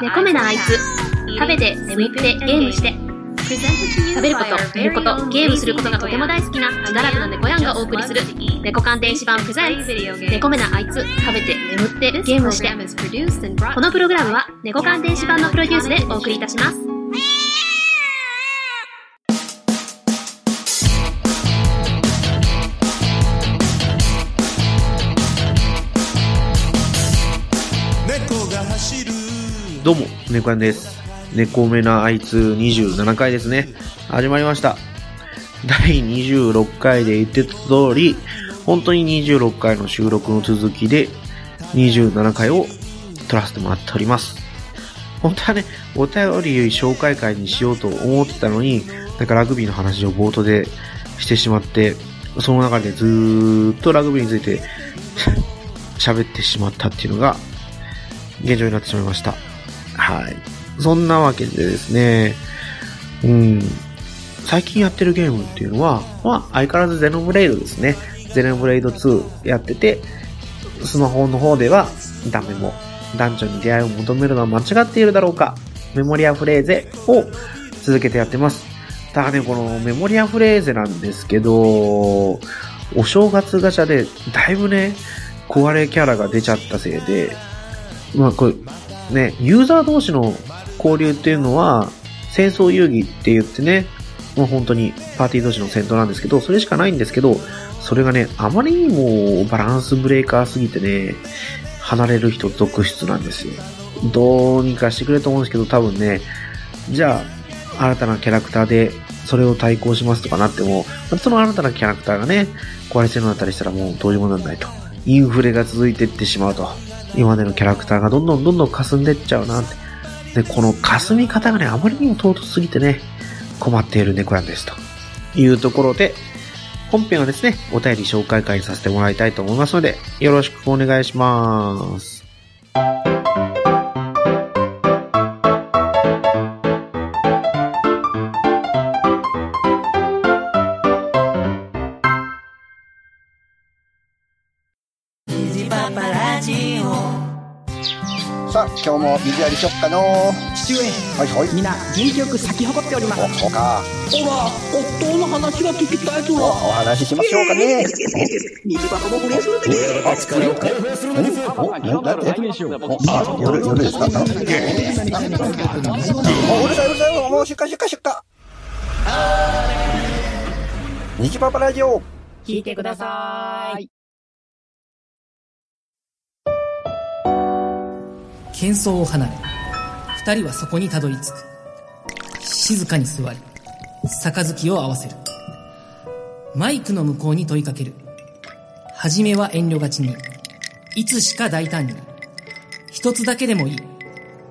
猫目なあいつ。食べて、眠って、ゲームして。食べること、寝ること、ゲームすることがとても大好きな、自堕落な猫やんがお送りする、猫鑑電子版プレゼンツ、猫目なあいつ、食べて、眠って、ゲームして。このプログラムは、猫鑑電子版のプロデュースでお送りいたします。どうも、猫やんです。猫目なあいつ27回ですね。始まりました。第26回で言ってた通り、本当に26回の収録の続きで、27回を撮らせてもらっております。本当はね、お便り紹介会にしようと思ってたのに、なんかラグビーの話を冒頭でしてしまって、その中でずーっとラグビーについて喋ってしまったっていうのが現状になってしまいました。はい。そんなわけでですね、うん、最近やってるゲームっていうのは、まあ、相変わらずゼノブレイドですね。ゼノブレイド2やってて、スマホの方では、ダメも、男女に出会いを求めるのは間違っているだろうか、メモリアフレーゼを続けてやってます。ただね、このメモリアフレーゼなんですけど、お正月ガチャで、だいぶね、壊れキャラが出ちゃったせいで、まあこれ、ね、ユーザー同士の交流っていうのは、戦争遊戯って言ってね、もう本当にパーティー同士の戦闘なんですけど、それしかないんですけど、それがね、あまりにもバランスブレーカーすぎてね、離れる人続出なんですよ。どうにかしてくれと思うんですけど、多分ね、じゃあ、新たなキャラクターで、それを対抗しますとかなっても、その新たなキャラクターがね、壊れてるのだったりしたらもうどうにもなんないと。インフレが続いていってしまうと。今までのキャラクターがどんどんどんどん霞んでっちゃうなって。で、この霞み方がね、あまりにも尊すぎてね、困っている猫なんです。というところで、本編はですね、お便り紹介会にさせてもらいたいと思いますので、よろしくお願いします。も水やりしよっかの父上はいはい。皆元気よく咲き誇っておりますお、そうか。ほら夫の話が聞きたいとお、お話ししましょうかね。水箱も不倫するあ、作りを開放するんですよ。お、なんだってあ、夜、夜ですかあ、もううるさいうるさい。もう出荷出荷出荷。ニジパパラジオ。聞いてください喧騒を離れ二人はそこにたどり着く。静かに座り杯を合わせる。マイクの向こうに問いかける。初めは遠慮がちにいつしか大胆に。一つだけでもいい。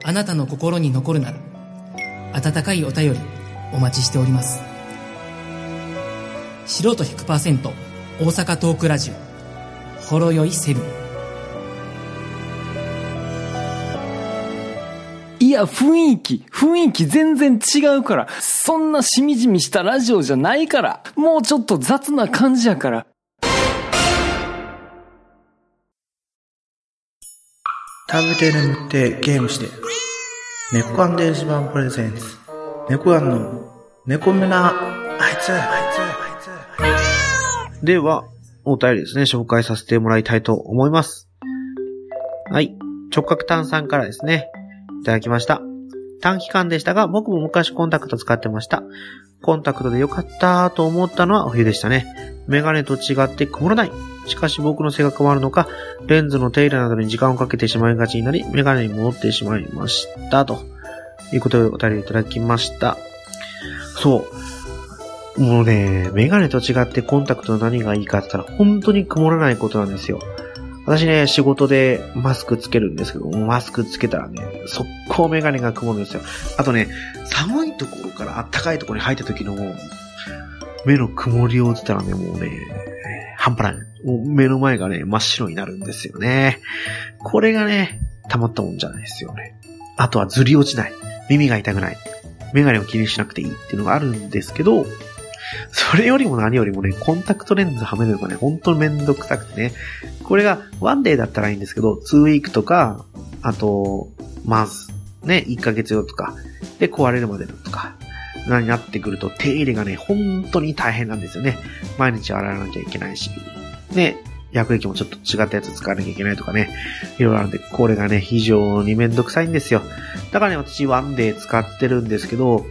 あなたの心に残るなら温かいお便りお待ちしております。素人100%大阪トークラジオ。ほろよいセブン。や、雰囲気、雰囲気全然違うから。そんなしみじみしたラジオじゃないから。もうちょっと雑な感じやから。食べて眠ってゲームして。猫缶電子版プレゼンツ。猫缶の猫目なあいつ、あいつ、あいつ。では、お便りですね、紹介させてもらいたいと思います。はい。直角炭酸からですね、いただきました。短期間でしたが、僕も昔コンタクト使ってました。コンタクトで良かったと思ったのは冬でしたね。メガネと違って曇らない。しかし僕の性格もあるのか、レンズの手入れなどに時間をかけてしまいがちになり、メガネに戻ってしまいました。ということでお便りいただきました。そう。もうね、メガネと違ってコンタクトの何がいいかって言ったら、本当に曇らないことなんですよ。私ね、仕事でマスクつけるんですけど、マスクつけたらね、速攻メガネが曇るんですよ。あとね、寒いところから暖かいところに入った時の目の曇りをつったらね、もうね、半端ない。もう目の前がね、真っ白になるんですよね。これがね、たまったもんじゃないですよね。あとはずり落ちない。耳が痛くない。メガネを気にしなくていいっていうのがあるんですけど、それよりも何よりもね、コンタクトレンズはめるのがね、ほんとめんどくさくてね。これがワンデーだったらいいんですけど、ツーウィークとか、あと、マンスね、1ヶ月用とか、で、壊れるまでのとか、なになってくると、手入れがね、本当に大変なんですよね。毎日洗わなきゃいけないし、ね、薬液もちょっと違ったやつ使わなきゃいけないとかね、いろいろあるんで、これがね、非常にめんどくさいんですよ。だからね、私ワンデー使ってるんですけど、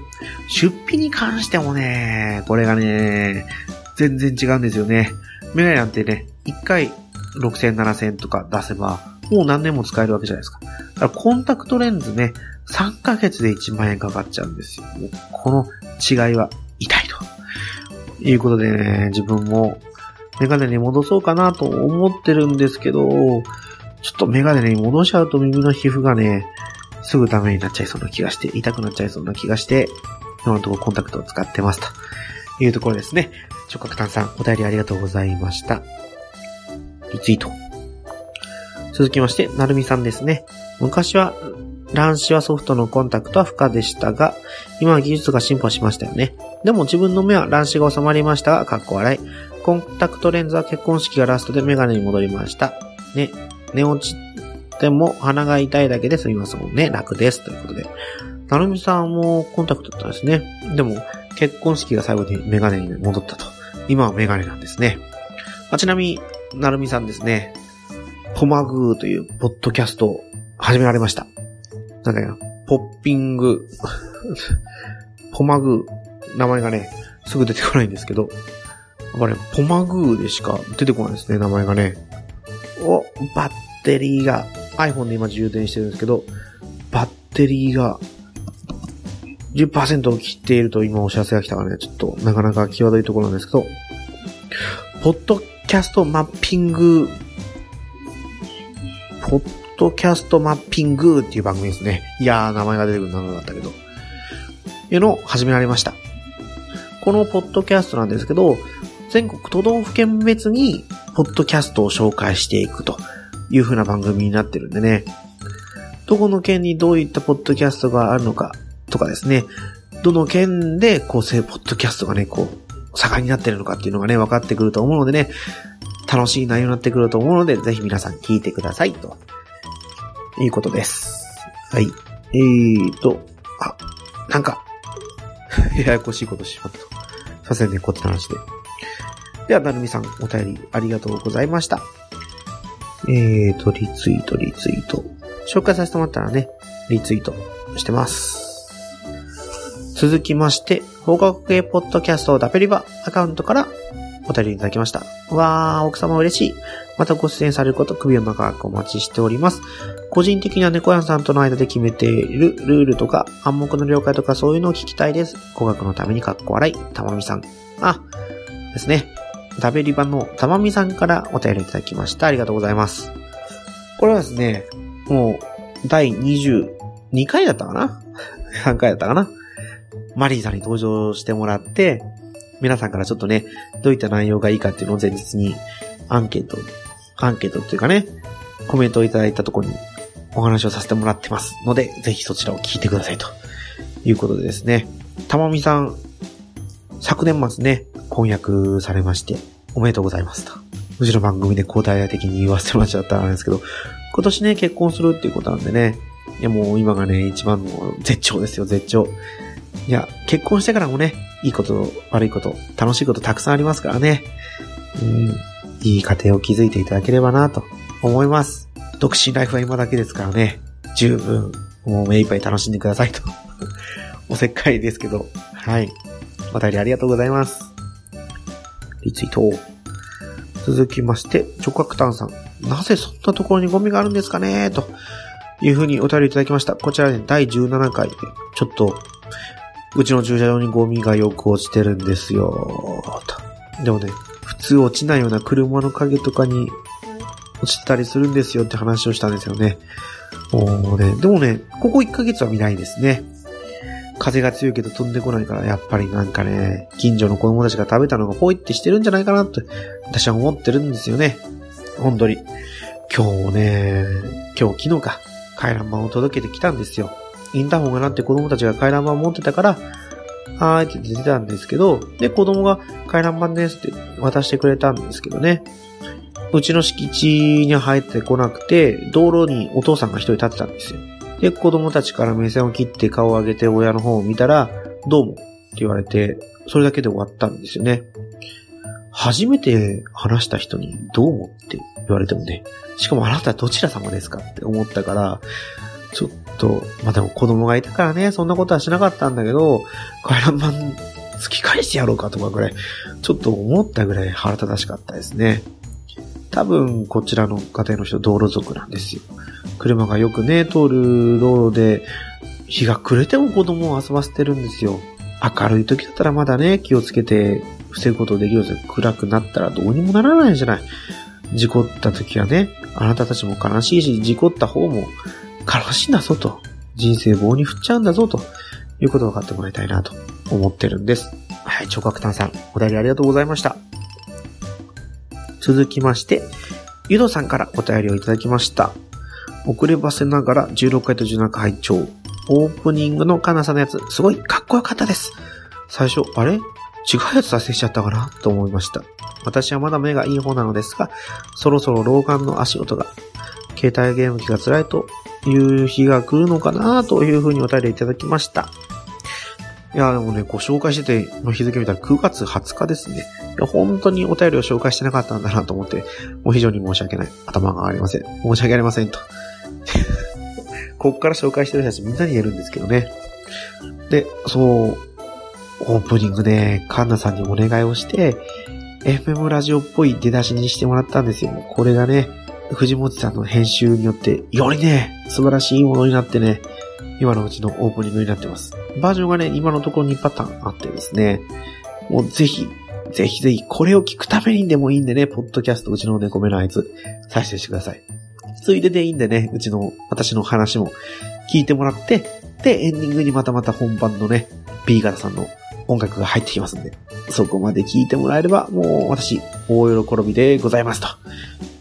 出費に関してもね、これがね、全然違うんですよね。メガネなんてね、1回6000、7000とか出せば、もう何年も使えるわけじゃないですか。だからコンタクトレンズね、3ヶ月で1万円かかっちゃうんですよ。この違いは痛いと。いうことでね、自分もメガネに戻そうかなと思ってるんですけど、ちょっとメガネに戻しちゃうと耳の皮膚がね、すぐダメになっちゃいそうな気がして、痛くなっちゃいそうな気がして、今のところコンタクトを使ってますというところですね。直角炭酸、お便りありがとうございました。リツイート。続きまして、なるみさんですね。昔は、乱視はソフトのコンタクトは不可でしたが、今は技術が進歩しましたよね。でも自分の目は乱視が収まりましたが、かっこ笑い。コンタクトレンズは結婚式がラストでメガネに戻りました。ね、寝落ちても鼻が痛いだけで済みますもんね。楽です。ということで。なるみさんもコンタクトだったんですね。でも、結婚式が最後にメガネに戻ったと。今はメガネなんですね。あ、ちなみに、なるみさんですね。ポマグーというポッドキャストを始められました。なんだっけな、ポッピング、ポマグー、名前がね、すぐ出てこないんですけど、やっぱね、ポマグーでしか出てこないですね、名前がね。お、バッテリーが、iPhone で今充電してるんですけど、バッテリーが10%を切っていると今お知らせが来たからね、ちょっとなかなか際どいところなんですけど、ポッドキャストマッピング、ポッドキャストマッピングっていう番組ですね。いやー、名前が出てくるの長かったけど。いうのを始められました。このポッドキャストなんですけど、全国都道府県別に、ポッドキャストを紹介していくという風な番組になってるんでね。どこの県にどういったポッドキャストがあるのかとかですね。どの県で、こう、ポッドキャストがね、こう、盛んになってるのかっていうのがね、分かってくると思うのでね、楽しい内容になってくると思うので、ぜひ皆さん聞いてください、ということです。はい。えーと、あ、なんか、ややこしいことしまった。すいませんね、こっちの話で。では、なるみさん、お便りありがとうございました。えーと、リツイート、リツイート。紹介させてもらったらね、リツイートしてます。続きまして、放課後系ポッドキャストダペリバアカウントからお便りいただきました。わー、奥様嬉しい。またご出演されること首を長くお待ちしております。個人的には猫屋さんとの間で決めているルールとか暗黙の了解とかそういうのを聞きたいです。語学のためにかっこ笑い、たまみさん。あ、ですね。ダベリバのたまみさんからお便りいただきました。ありがとうございます。これはですね、もう、第22回だったかな ?3 回だったかな？マリーさんに登場してもらって、皆さんからちょっとね、どういった内容がいいかっていうのを前日にアンケート、アンケートっていうかね、コメントをいただいたところにお話をさせてもらってますので、ぜひそちらを聞いてくださいということでですね、たまみさん、昨年末ね、婚約されまして、おめでとうございますと。うちの番組で交代的に言わせてもらっちゃったんですけど、今年ね、結婚するっていうことなんでね、いやもう今がね、一番の絶頂ですよ、絶頂。いや、結婚してからもね、いいこと、悪いこと、楽しいことたくさんありますからね。うん、いい家庭を築いていただければなと思います。独身ライフは今だけですからね、十分、もう目いっぱい楽しんでくださいと。おせっかいですけど、はい。お便りありがとうございます。リツイート。続きまして、直角炭さん。なぜそんなところにゴミがあるんですかね？というふうにお便りいただきました。こちらね、第17回、ちょっとうちの駐車場にゴミがよく落ちてるんですよ。と。でもね、普通落ちないような車の影とかに落ちてたりするんですよって話をしたんですよね。もうね、でもね、ここ1ヶ月は見ないですね。風が強いけど飛んでこないから、やっぱりなんかね、近所の子供たちが食べたのがポイってしてるんじゃないかなって、私は思ってるんですよね。本当に。今日ね、今日昨日か、回覧板を届けてきたんですよ。インターホンが鳴って子供たちが回覧板を持ってたから、はーいって出てたんですけど、で、子供が回覧板ですって渡してくれたんですけどね。うちの敷地に入ってこなくて、道路にお父さんが一人立ってたんですよ。で、子供たちから目線を切って顔を上げて親の方を見たら、どうもって言われて、それだけで終わったんですよね。初めて話した人にどうもって言われてもね、しかもあなたどちら様ですかって思ったから、ちょっと、まあ、でも子供がいたからね、そんなことはしなかったんだけど、回覧板突き返してやろうかとかぐらい、ちょっと思ったぐらい腹立たしかったですね。多分、こちらの家庭の人、道路族なんですよ。車がよくね、通る道路で、日が暮れても子供を遊ばせてるんですよ。明るい時だったらまだね、気をつけて防ぐことできるんですよ。暗くなったらどうにもならないじゃない。事故った時はね、あなたたちも悲しいし、事故った方も悲しいんだぞと。人生棒に振っちゃうんだぞと。いうことを分かってもらいたいなと思ってるんです。はい、聴覚炭さん、お便りありがとうございました。続きまして、ゆどさんからお便りをいただきました。遅ればせながら16回と17回拝聴オープニングのカナさんのやつ、すごいかっこよかったです。最初、あれ？違うやつ達成しちゃったかな？と思いました。私はまだ目がいい方なのですが、そろそろ老眼の足音が、携帯ゲーム機が辛いという日が来るのかな？というふうにお便りいただきました。いや、でもね、ご紹介してて、日付見たら9月20日ですね。本当にお便りを紹介してなかったんだなと思って、もう非常に申し訳ない。頭がありません。申し訳ありませんと。こっから紹介してる人たちみんなに言えるんですけどね。で、そう、オープニングで、カンナさんにお願いをして、FM ラジオっぽい出だしにしてもらったんですよ。これがね、藤本さんの編集によって、よりね、素晴らしいものになってね、今のうちのオープニングになってます。バージョンがね、今のところ2パターンあってですね、もうぜひ、ぜひぜひ、これを聞くためにでもいいんでね、ポッドキャスト、うちの猫目のあいつ、再生してください。ついででいいんでね、うちの、私の話も聞いてもらって、で、エンディングにまたまた本番のね、B 型さんの音楽が入ってきますんで、そこまで聞いてもらえれば、もう私、大喜びでございますと。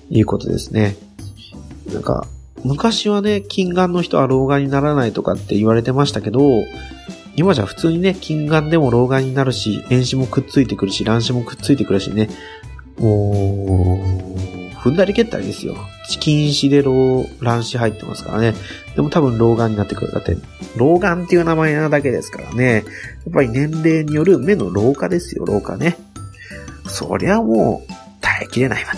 いうことですね。なんか、昔はね、近眼の人は老眼にならないとかって言われてましたけど、今じゃ普通にね、近眼でも老眼になるし、遠視もくっついてくるし、乱視もくっついてくるしね、もう、踏んだり蹴ったりですよ。近視で老、乱視入ってますからね。でも多分老眼になってくる。だって、老眼っていう名前なだけですからね。やっぱり年齢による目の老化ですよ、老化ね。そりゃもう、耐えきれないわ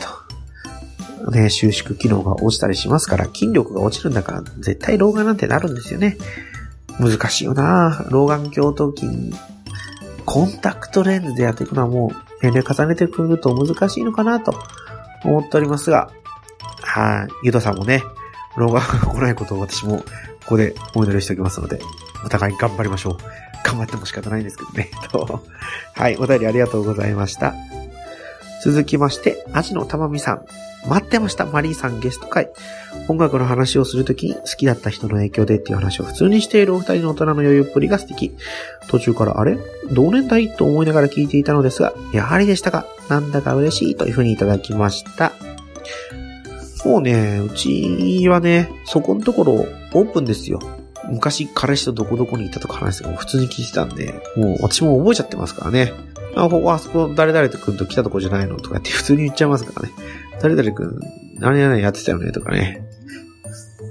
と。ね、収縮機能が落ちたりしますから、筋力が落ちるんだから、絶対老眼なんてなるんですよね。難しいよな老眼鏡と筋、コンタクトレンズでやっていくのはもう、年齢重ねてくると難しいのかなと思っておりますが、はい、ゆとさんもね、老眼が来ないことを私も、ここでお祈りしておきますので、お互い頑張りましょう。頑張っても仕方ないんですけどね。とはい、お便りありがとうございました。続きまして、アジのたまみさん。待ってました、マリーさんゲスト会。音楽の話をするときに好きだった人の影響でっていう話を普通にしているお二人の大人の余裕っぷりが素敵。途中からあれ？同年代と思いながら聞いていたのですが、やはりでしたか？なんだか嬉しいというふうにいただきました。もうね、うちはね、そこのところオープンですよ。昔彼氏とどこどこにいたとか話しても普通に聞いてたんで、もう私も覚えちゃってますからね。あ、ここあそこ誰々くんと来たとこじゃないのとかって普通に言っちゃいますからね。誰々くん、何々やってたよねとかね。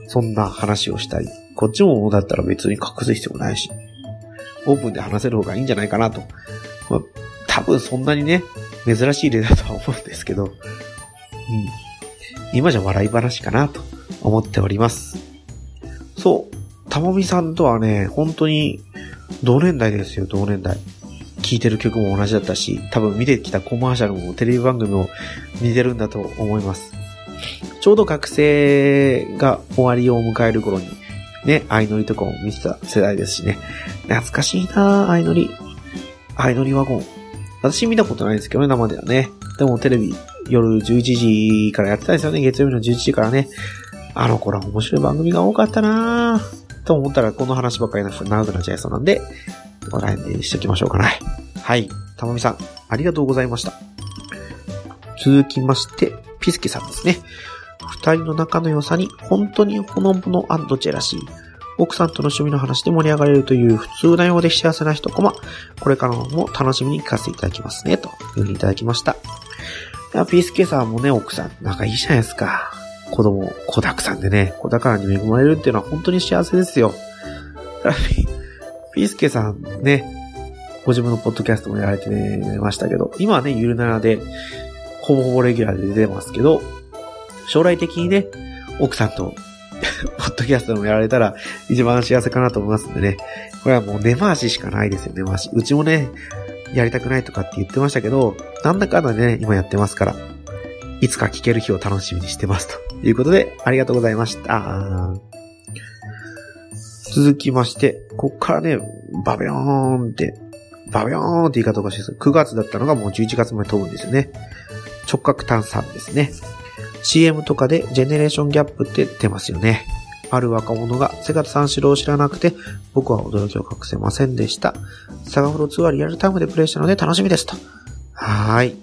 そんな話をしたり。こっちもだったら別に隠す必要もないし。オープンで話せる方がいいんじゃないかなと。まあ、多分そんなにね、珍しい例だとは思うんですけど。うん。今じゃ笑い話かなと思っております。そう。たもみさんとはね、本当に同年代ですよ、同年代。聴いてる曲も同じだったし、多分見てきたコマーシャルもテレビ番組も似てるんだと思います。ちょうど学生が終わりを迎える頃に、ね、相乗りとかを見てた世代ですしね。懐かしいなぁ、相乗り。相乗りワゴン。私見たことないですけどね、生ではね。でもテレビ夜11時からやってたんですよね、月曜日の11時からね。あの頃は面白い番組が多かったなぁ。と思ったらこの話ばっかりなく長くなっちゃいそうなんで、この辺でしときましょうかね。はい。たまみさん、ありがとうございました。続きまして、ピスケさんですね。二人の仲の良さに本当にほのぼのジェラシー。奥さんとの趣味の話で盛り上がれるという普通なようで幸せな一コマ。これからも楽しみに聞かせていただきますね。というふうにいただきました。いや、ピースケさんもね、奥さん、仲いいじゃないですか。子供、子沢山でね、子宝に恵まれるっていうのは本当に幸せですよ。ただピピースケさんね、ご自分のポッドキャストもやられてましたけど、今はね、ゆるならで、ほぼほぼレギュラーで出てますけど、将来的にね、奥さんと、ポッドキャストもやられたら一番幸せかなと思いますんでね。これはもう根回ししかないですよ、根回し。うちもね、やりたくないとかって言ってましたけど、なんだかんだね、今やってますから、いつか聞ける日を楽しみにしてます。ということで、ありがとうございました。続きまして、こっからね、バビョーンって、バビョーンって言い方おかしいです。9月だったのがもう11月まで飛ぶんですよね。直角炭酸ですね。CM とかでジェネレーションギャップって出ますよね。ある若者がセガタ三四郎を知らなくて、僕は驚きを隠せませんでした。サガフロ2はリアルタイムでプレイしたので楽しみですと。はーい。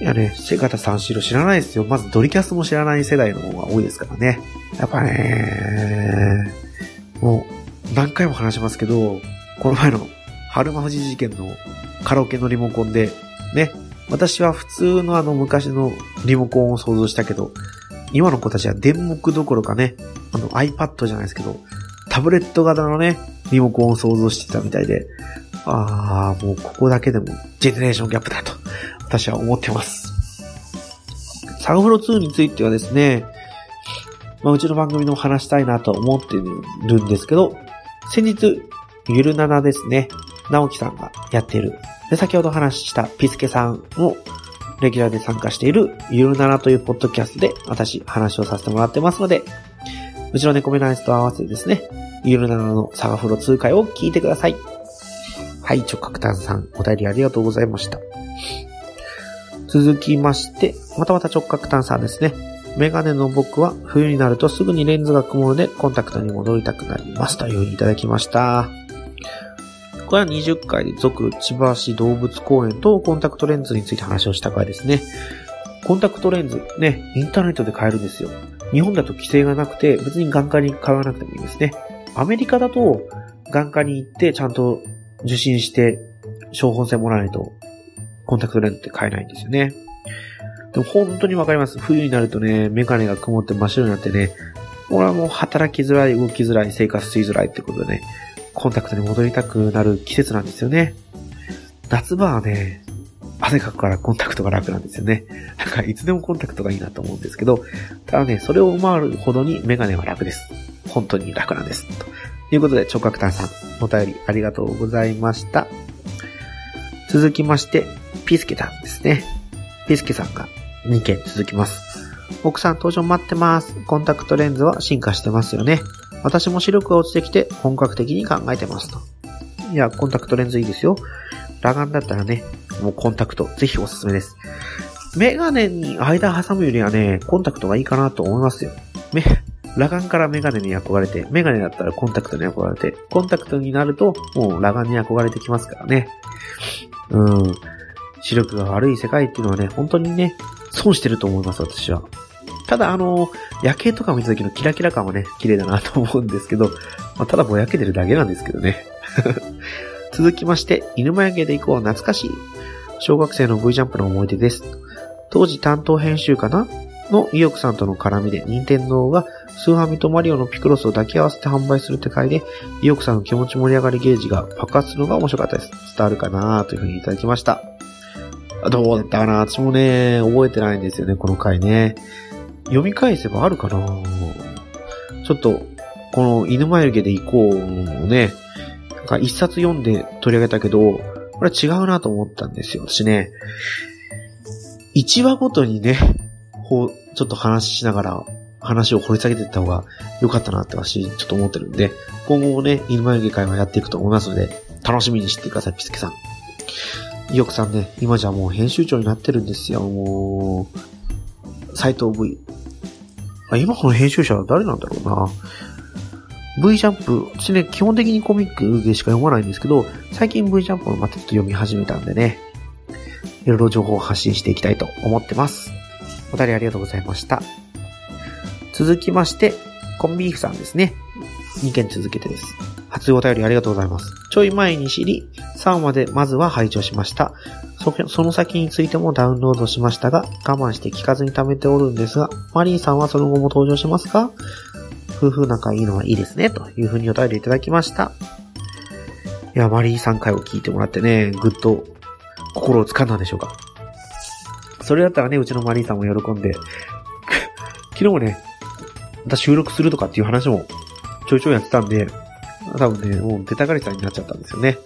いやね、セガタ三四郎知らないですよ。まずドリキャスも知らない世代の方が多いですからね。やっぱね、もう何回も話しますけど、この前の春馬富士事件のカラオケのリモコンで、ね、私は普通のあの昔のリモコンを想像したけど、今の子たちは電目どころかね、あの iPad じゃないですけど、タブレット型のね、リモコンを想像してたみたいで、あー、もうここだけでもジェネレーションギャップだと、私は思ってます。サガフロ2についてはですね、まあ、うちの番組でも話したいなと思ってるんですけど、先日、ゆるななですね、直樹さんがやっている、で、先ほど話したピスケさんも、レギュラーで参加している、ゆるななというポッドキャストで、私、話をさせてもらってますので、うちの猫目ナイスと合わせてですね、ゆるななのサガフロ通会を聞いてください。はい、直角炭さん、お便りありがとうございました。続きまして、またまた直角炭さんですね。メガネの僕は冬になるとすぐにレンズが曇るのでコンタクトに戻りたくなりますという風にいただきました。これは20回続千葉市動物公園とコンタクトレンズについて話をした回ですね。コンタクトレンズね、インターネットで買えるんですよ。日本だと規制がなくて別に眼科に通わなくてもいいですね。アメリカだと眼科に行ってちゃんと受診して処方箋もらわないとコンタクトレンズって買えないんですよね。でも本当にわかります。冬になるとね、メガネが曇って真っ白になってね、俺はもう働きづらい、動きづらい、生活しづらいってことでね、コンタクトに戻りたくなる季節なんですよね。夏場はね、汗かくからコンタクトが楽なんですよね。だからいつでもコンタクトがいいなと思うんですけど、ただね、それを上回るほどにメガネは楽です。本当に楽なんです。とということで、直角炭さん、お便りありがとうございました。続きまして、ピスケさんですね。ピスケさんが2件続きます。奥さん登場待ってます。コンタクトレンズは進化してますよね。私も視力が落ちてきて本格的に考えてますと。いや、コンタクトレンズいいですよ。裸眼だったらね、もうコンタクト、ぜひおすすめです。メガネに間挟むよりはね、コンタクトがいいかなと思いますよ。め、裸眼からメガネに憧れて、メガネだったらコンタクトに憧れて、コンタクトになると、もう裸眼に憧れてきますからね。うん。視力が悪い世界っていうのはね、本当にね、損してると思います、私は。ただ、あの、夜景とか見た時のキラキラ感はね、綺麗だなと思うんですけど、まあ、ただぼやけてるだけなんですけどね。続きまして、犬眉毛で行こう懐かしい。小学生の V ジャンプの思い出です。当時担当編集かなの意欲さんとの絡みで、任天堂がスーファミとマリオのピクロスを抱き合わせて販売するって回で、意欲さんの気持ち盛り上がりゲージが爆発するのが面白かったです。伝わるかなというふうにいただきました。どうだったかな私もね、覚えてないんですよね、この回ね。読み返せばあるかなちょっと、この犬眉毛で行こうのね、なんか一冊読んで取り上げたけど、これは違うなと思ったんですよ、私ね。一話ごとにね、こう、ちょっと話しながら、話を掘り下げていった方が良かったなって私、ちょっと思ってるんで、今後もね、犬眉毛会はやっていくと思いますので、楽しみにしてください、ピスケさん。イヨクさんね、今じゃもう編集長になってるんですよ、もう。斎藤 V。あ今この編集者は誰なんだろうな。V ジャンプ、私ね、基本的にコミックでしか読まないんですけど、最近 V ジャンプをまたちょっと読み始めたんでね、いろいろ情報を発信していきたいと思ってます。お便りありがとうございました。続きまして、コンビーフさんですね。2件続けてです。初お便りありがとうございます。ちょい前に知り、3話でまずは拝聴しました。そその先についてもダウンロードしましたが、我慢して聞かずに貯めておるんですが、マリーさんはその後も登場しますか？夫婦仲いいのはいいですね、というふうにお便りいただきました。いや、マリーさん回を聞いてもらってね、ぐっと心を掴んだんでしょうか。それだったらね、うちのマリーさんも喜んで、昨日もね、また収録するとかっていう話もちょいちょいやってたんで、多分ね、もう出たがりさんになっちゃったんですよね。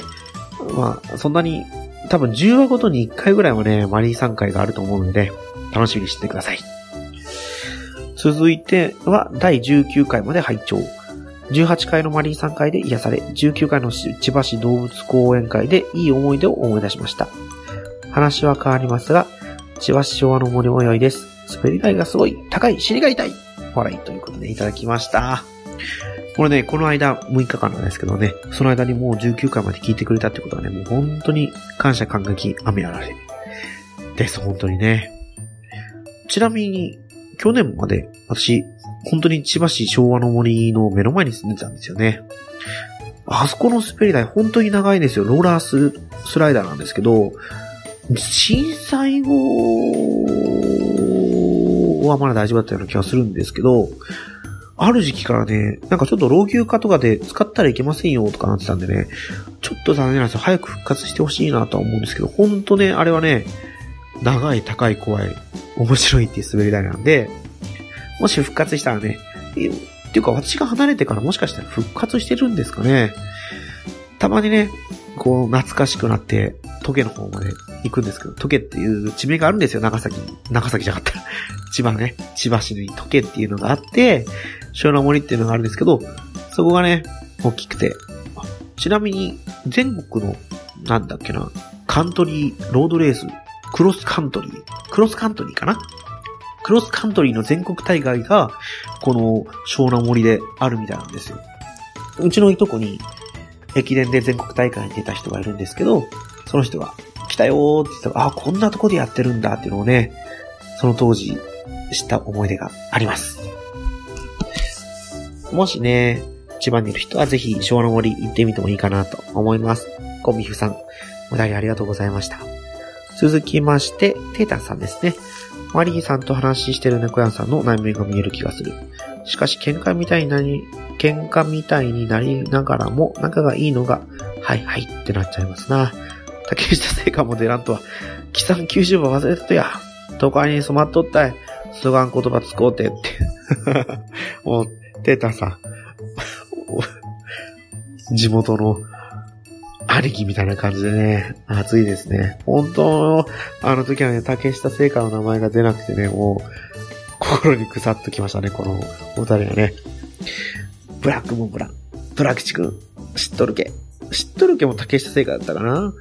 まあ、そんなに、多分10話ごとに1回ぐらいはね、マリーさん回があると思うので、楽しみにしててください。続いては、第19回まで拝聴。18回のマリーさん回で癒され、19回の千葉市動物公園会でいい思い出を思い出しました。話は変わりますが、千葉市昭和の森泳いです。滑り台がすごい、高い、尻が痛い笑いということでいただきました。これね、この間6日間なんですけどね、その間にもう19回まで聞いてくれたってことはね、もう本当に感謝感激、雨あられ。です、本当にね。ちなみに、去年まで私、本当に千葉市昭和の森の目の前に住んでたんですよね。あそこの滑り台本当に長いんですよ。ローラーススライダーなんですけど、震災後はまだ大丈夫だったような気がするんですけど、ある時期からね、なんかちょっと老朽化とかで使ったらいけませんよとかなってたんでね、ちょっと残念なんですよ。早く復活してほしいなとは思うんですけど、ほんとね、あれはね、長い、高い、怖い、面白いっていう滑り台なんで、もし復活したらね、っていうか私が離れてからもしかしたら復活してるんですかね。たまにね、こう懐かしくなって、トゲの方まで行くんですけど、トゲっていう地名があるんですよ、長崎に。長崎じゃなかった。千葉ね、千葉市にトゲっていうのがあって、昭和の森っていうのがあるんですけど、そこがね、大きくて。ちなみに、全国の、なんだっけな、カントリー、ロードレース、クロスカントリー、クロスカントリーかな？クロスカントリーの全国大会が、この湘南森であるみたいなんですよ。うちのいとこに、駅伝で全国大会に出た人がいるんですけど、その人が、来たよーって言ったら、あ、こんなとこでやってるんだっていうのをね、その当時、知った思い出があります。もしね、千葉にいる人はぜひ昭和の森行ってみてもいいかなと思います。コンビフさん、お便りありがとうございました。続きまして、テータンさんですね。マリーさんと話してる猫屋さんの内面が見える気がする。しかし喧嘩みたいに、喧嘩みたいになりながらも仲がいいのが、はいはいってなっちゃいますな。竹下製菓も出らんとは、貴さん90番忘れたとや。都会に染まっとったい。すがん言葉使うてって。もう、テータさん。地元の兄貴みたいな感じでね、熱いですね。本当、あの時はね、竹下製菓の名前が出なくてね、もう、心にくさっときましたね、このお二人がね。ブラックモンブラン。ブラックチ君、知っとるけ？知っとるけも竹下製菓だったかな？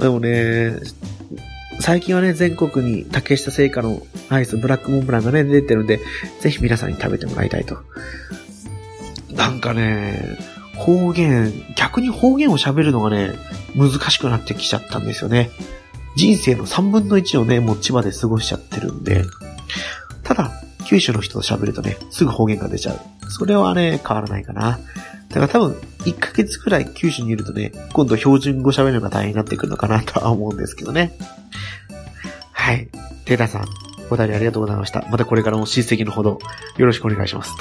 でもね、最近はね、全国に竹下製菓のアイス、ブラックモンブランがね、出てるんで、ぜひ皆さんに食べてもらいたいと。なんかね、方言、逆に方言を喋るのがね、難しくなってきちゃったんですよね。人生の3分の1をね、もう千葉で過ごしちゃってるんで。ただ、九州の人と喋るとね、すぐ方言が出ちゃう。それはね、変わらないかな。だから多分、1ヶ月くらい九州にいるとね、今度標準語喋るのが大変になってくるのかなとは思うんですけどね。はい。テータさん、お便りありがとうございました。またこれからも親戚のほどよろしくお願いします。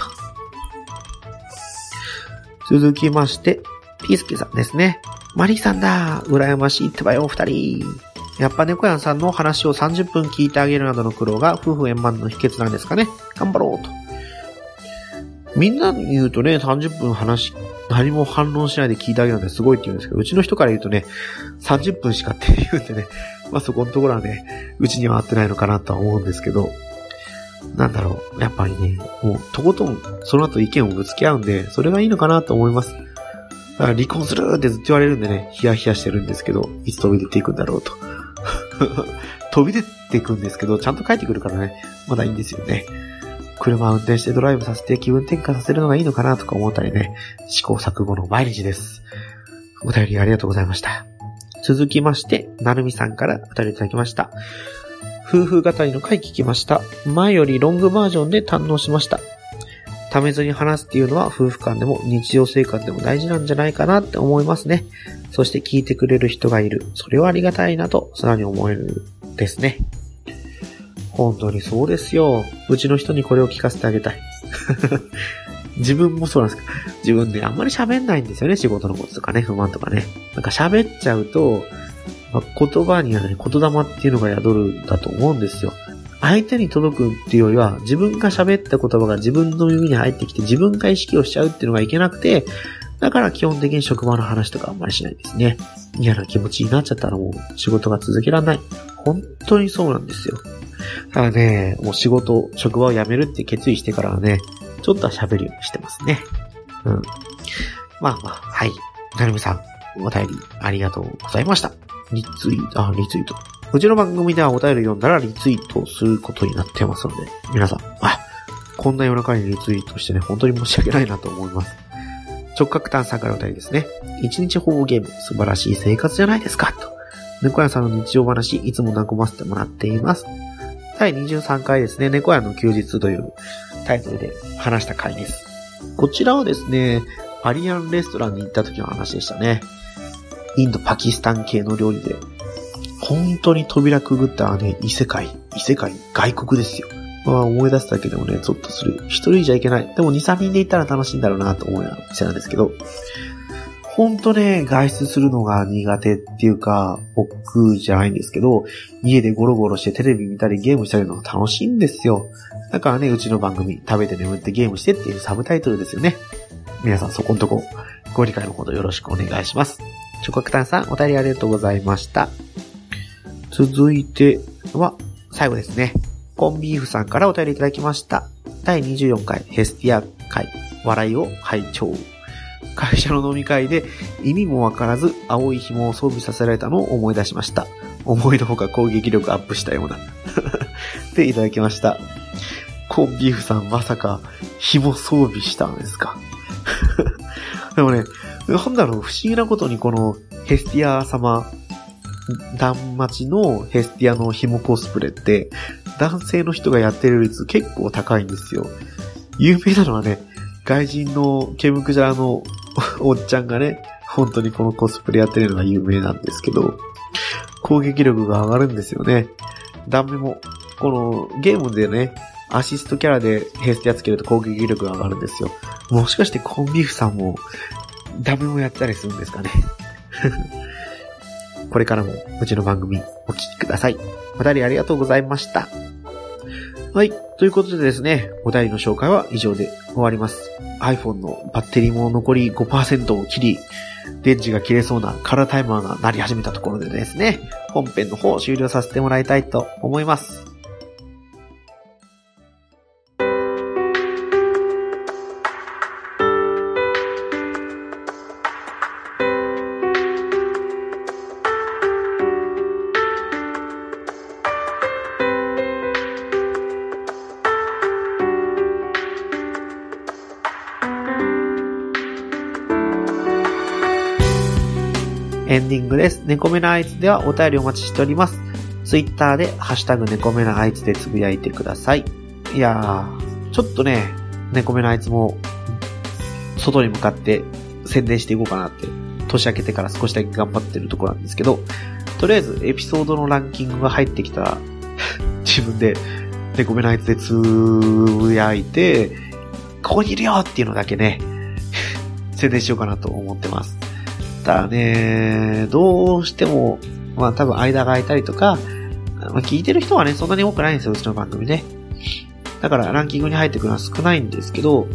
と続きまして、ピースケさんですね。マリーさんだ羨ましいってばよ、お二人。やっぱ猫やんさんの話を30分聞いてあげるなどの苦労が夫婦円満の秘訣なんですかね。頑張ろうと。みんなに言うとね、30分話、何も反論しないで聞いてあげるなんてすごいって言うんですけど、うちの人から言うとね、30分しかって言うんでね、まあそこのところはね、うちには合ってないのかなとは思うんですけど、なんだろう、やっぱりね、もうとことんその後意見をぶつけ合うんで、それがいいのかなと思います。だから離婚するってずっと言われるんでね、ヒヤヒヤしてるんですけど、いつ飛び出ていくんだろうと。飛び出てくんですけど、ちゃんと帰ってくるからね、まだいいんですよね。車を運転してドライブさせて気分転換させるのがいいのかなとか思ったりね、試行錯誤の毎日です。お便りありがとうございました。続きまして、なるみさんからお便りいただきました。夫婦語りの回聞きました。前よりロングバージョンで堪能しました。ためずに話すっていうのは夫婦間でも日常生活でも大事なんじゃないかなって思いますね。そして聞いてくれる人がいる。それはありがたいなと素直に思えるですね。本当にそうですよ。うちの人にこれを聞かせてあげたい。自分もそうなんですけど、自分ね、あんまり喋んないんですよね、仕事のこととかね、不満とかね。なんか喋っちゃうと、ま、言葉にはね、言霊っていうのが宿るんだと思うんですよ。相手に届くっていうよりは、自分が喋った言葉が自分の耳に入ってきて、自分が意識をしちゃうっていうのがいけなくて、だから基本的に職場の話とかあんまりしないですね。嫌な気持ちになっちゃったらもう仕事が続けられない。本当にそうなんですよ。だからね、もう仕事、職場を辞めるって決意してからはね、ちょっとは喋るようにしてますね。うん。まあまあ、はい。なるみさん、お便りありがとうございました。リツイート、あ、リツイート。うちの番組ではお便り読んだらリツイートすることになってますので、皆さん、あ、こんな夜中にリツイートしてね、本当に申し訳ないなと思います。直角炭酸からお便りですね。一日保護ゲーム、素晴らしい生活じゃないですか、と。猫屋さんの日常話、いつも和ませてもらっています。第23回ですね、猫屋の休日というタイトルで話した回です。こちらはですね、アリアンレストランに行った時の話でしたね。インド、パキスタン系の料理で、本当に扉くぐったらね、異世界、異世界、外国ですよ。まあ思い出すだけでもね、ゾッとする。一人じゃいけない。でも2、3人で行ったら楽しいんだろうなと思うような店なんですけど、ほんとね、外出するのが苦手っていうか、億劫じゃないんですけど、家でゴロゴロしてテレビ見たりゲームしたりのが楽しいんですよ。だからね、うちの番組、食べて眠ってゲームしてっていうサブタイトルですよね。皆さんそこんとこ、ご理解のほどよろしくお願いします。直角炭さん、お便りありがとうございました。続いては、最後ですね。コンビーフさんからお便りいただきました。第24回ヘスティア会、笑いを拝聴。会社の飲み会で意味もわからず青い紐を装備させられたのを思い出しました。思いのほか攻撃力アップしたような。で、いただきました。コンビーフさんまさか紐装備したんですか？でもね、なんだろう、不思議なことにこのヘスティア様、断待ちのヘスティアの紐コスプレって、男性の人がやってる率結構高いんですよ。有名なのはね、外人のケムクジャラのおっちゃんがね、本当にこのコスプレやってるのが有名なんですけど、攻撃力が上がるんですよね。ダメも、このゲームでね、アシストキャラでヘスティアつけると攻撃力が上がるんですよ。もしかしてコンビーフさんも、ダメもやったりするんですかね。これからもうちの番組お聴きください。お便りありがとうございました。はい。ということでですね、お便りの紹介は以上で終わります。iPhone のバッテリーも残り5%を切り、電池が切れそうなカラータイマーが鳴り始めたところでですね、本編の方を終了させてもらいたいと思います。猫目のあいつではお便りお待ちしております。ツイッターで、ハッシュタグ猫目のあいつでつぶやいてください。いやー、ちょっとね、猫目のあいつも、外に向かって宣伝していこうかなって、年明けてから少しだけ頑張ってるところなんですけど、とりあえずエピソードのランキングが入ってきたら、自分で猫目のあいつでつぶやいて、ここにいるよっていうのだけね、宣伝しようかなと思ってます。たね、どうしても、まあ多分間が空いたりとか、まあ聞いてる人はね、そんなに多くないんですよ、うちの番組ね。だからランキングに入ってくるのは少ないんですけど、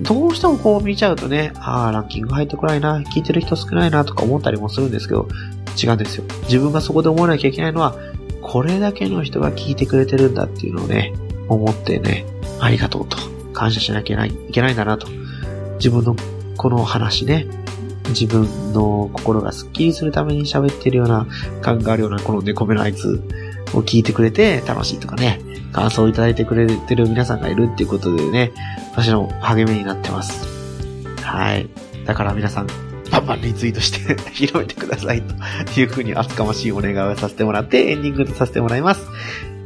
どうしてもこう見ちゃうとね、ああ、ランキング入ってこないな、聞いてる人少ないなとか思ったりもするんですけど、違うんですよ。自分がそこで思わなきゃいけないのは、これだけの人が聞いてくれてるんだっていうのをね、思ってね、ありがとうと、感謝しなきゃいけないんだなと。自分のこの話ね、自分の心がスッキリするために喋ってるような感があるようなこの猫目のあいつを聞いてくれて楽しいとかね、感想をいただいてくれてる皆さんがいるっていうことでね、私の励みになってます。はい。だから皆さん、パンパンリツイートして 広めてくださいというふうに厚かましいお願いをさせてもらってエンディングとさせてもらいます。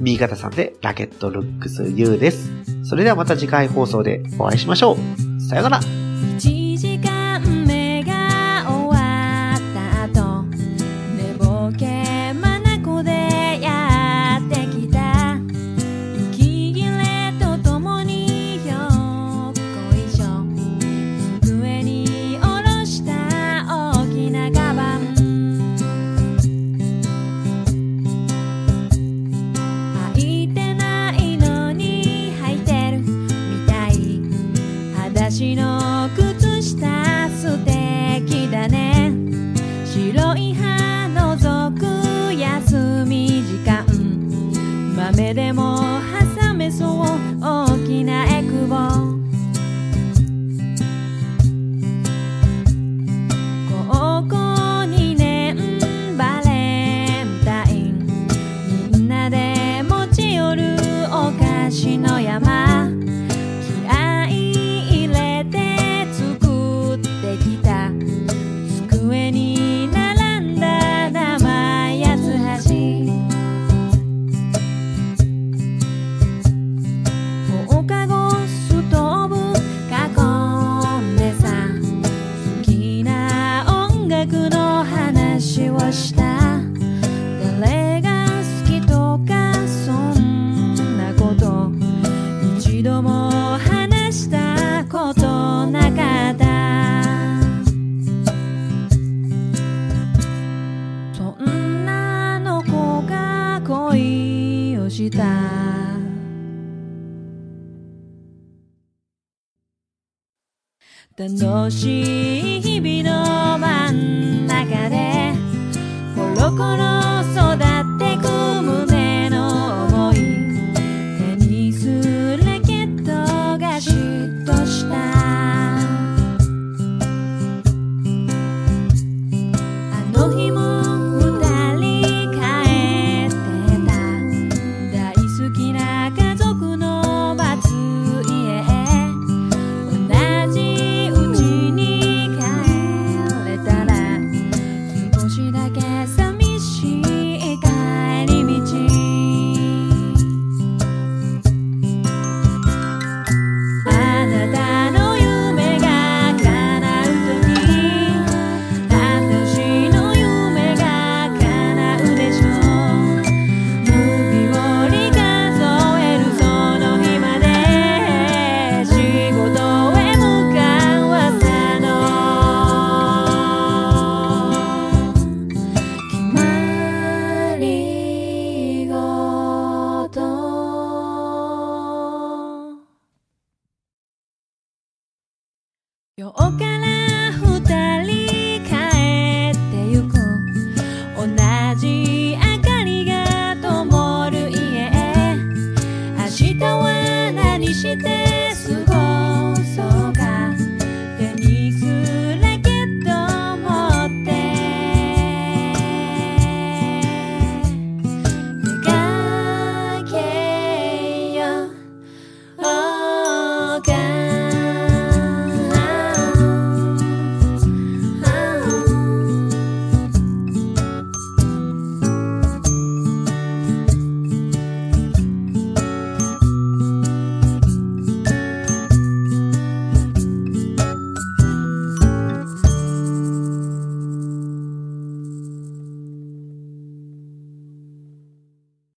B 型さんでラケットルックス U です。それではまた次回放送でお会いしましょう。さよなら。楽しい日々の真ん中でコロコロ Your organ-